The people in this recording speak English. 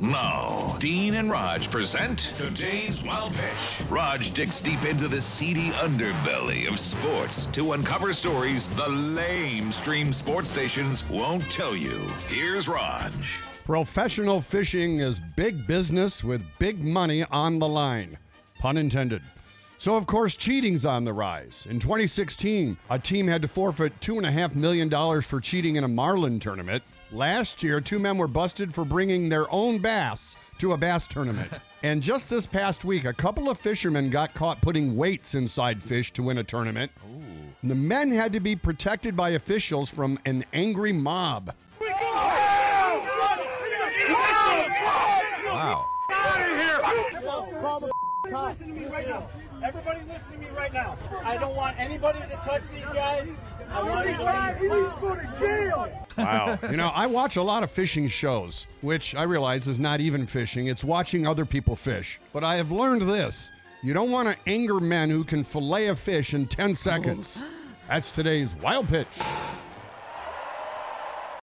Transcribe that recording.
No. Dean and Rog present today's Wild Pitch. Rog digs deep into the seedy underbelly of sports to uncover stories the lame stream sports stations won't tell you. Here's Rog. Professional fishing is big business with big money on the line. Pun intended. So, of course, cheating's on the rise. In 2016, a team had to forfeit $2.5 million for cheating in a marlin tournament. Last year, two men were busted for bringing their own bass to a bass tournament. and just this past week, a couple of fishermen got caught putting weights inside fish to win a tournament. The men had to be protected by officials from an angry mob. Wow. Listen to me right now. Everybody listen to me right now. I don't want anybody to touch these guys. I want everybody Wow. you know, I watch a lot of fishing shows, which I realize is not even fishing, it's watching other people fish. But I have learned this you don't want to anger men who can fillet a fish in 10 seconds. That's today's wild pitch.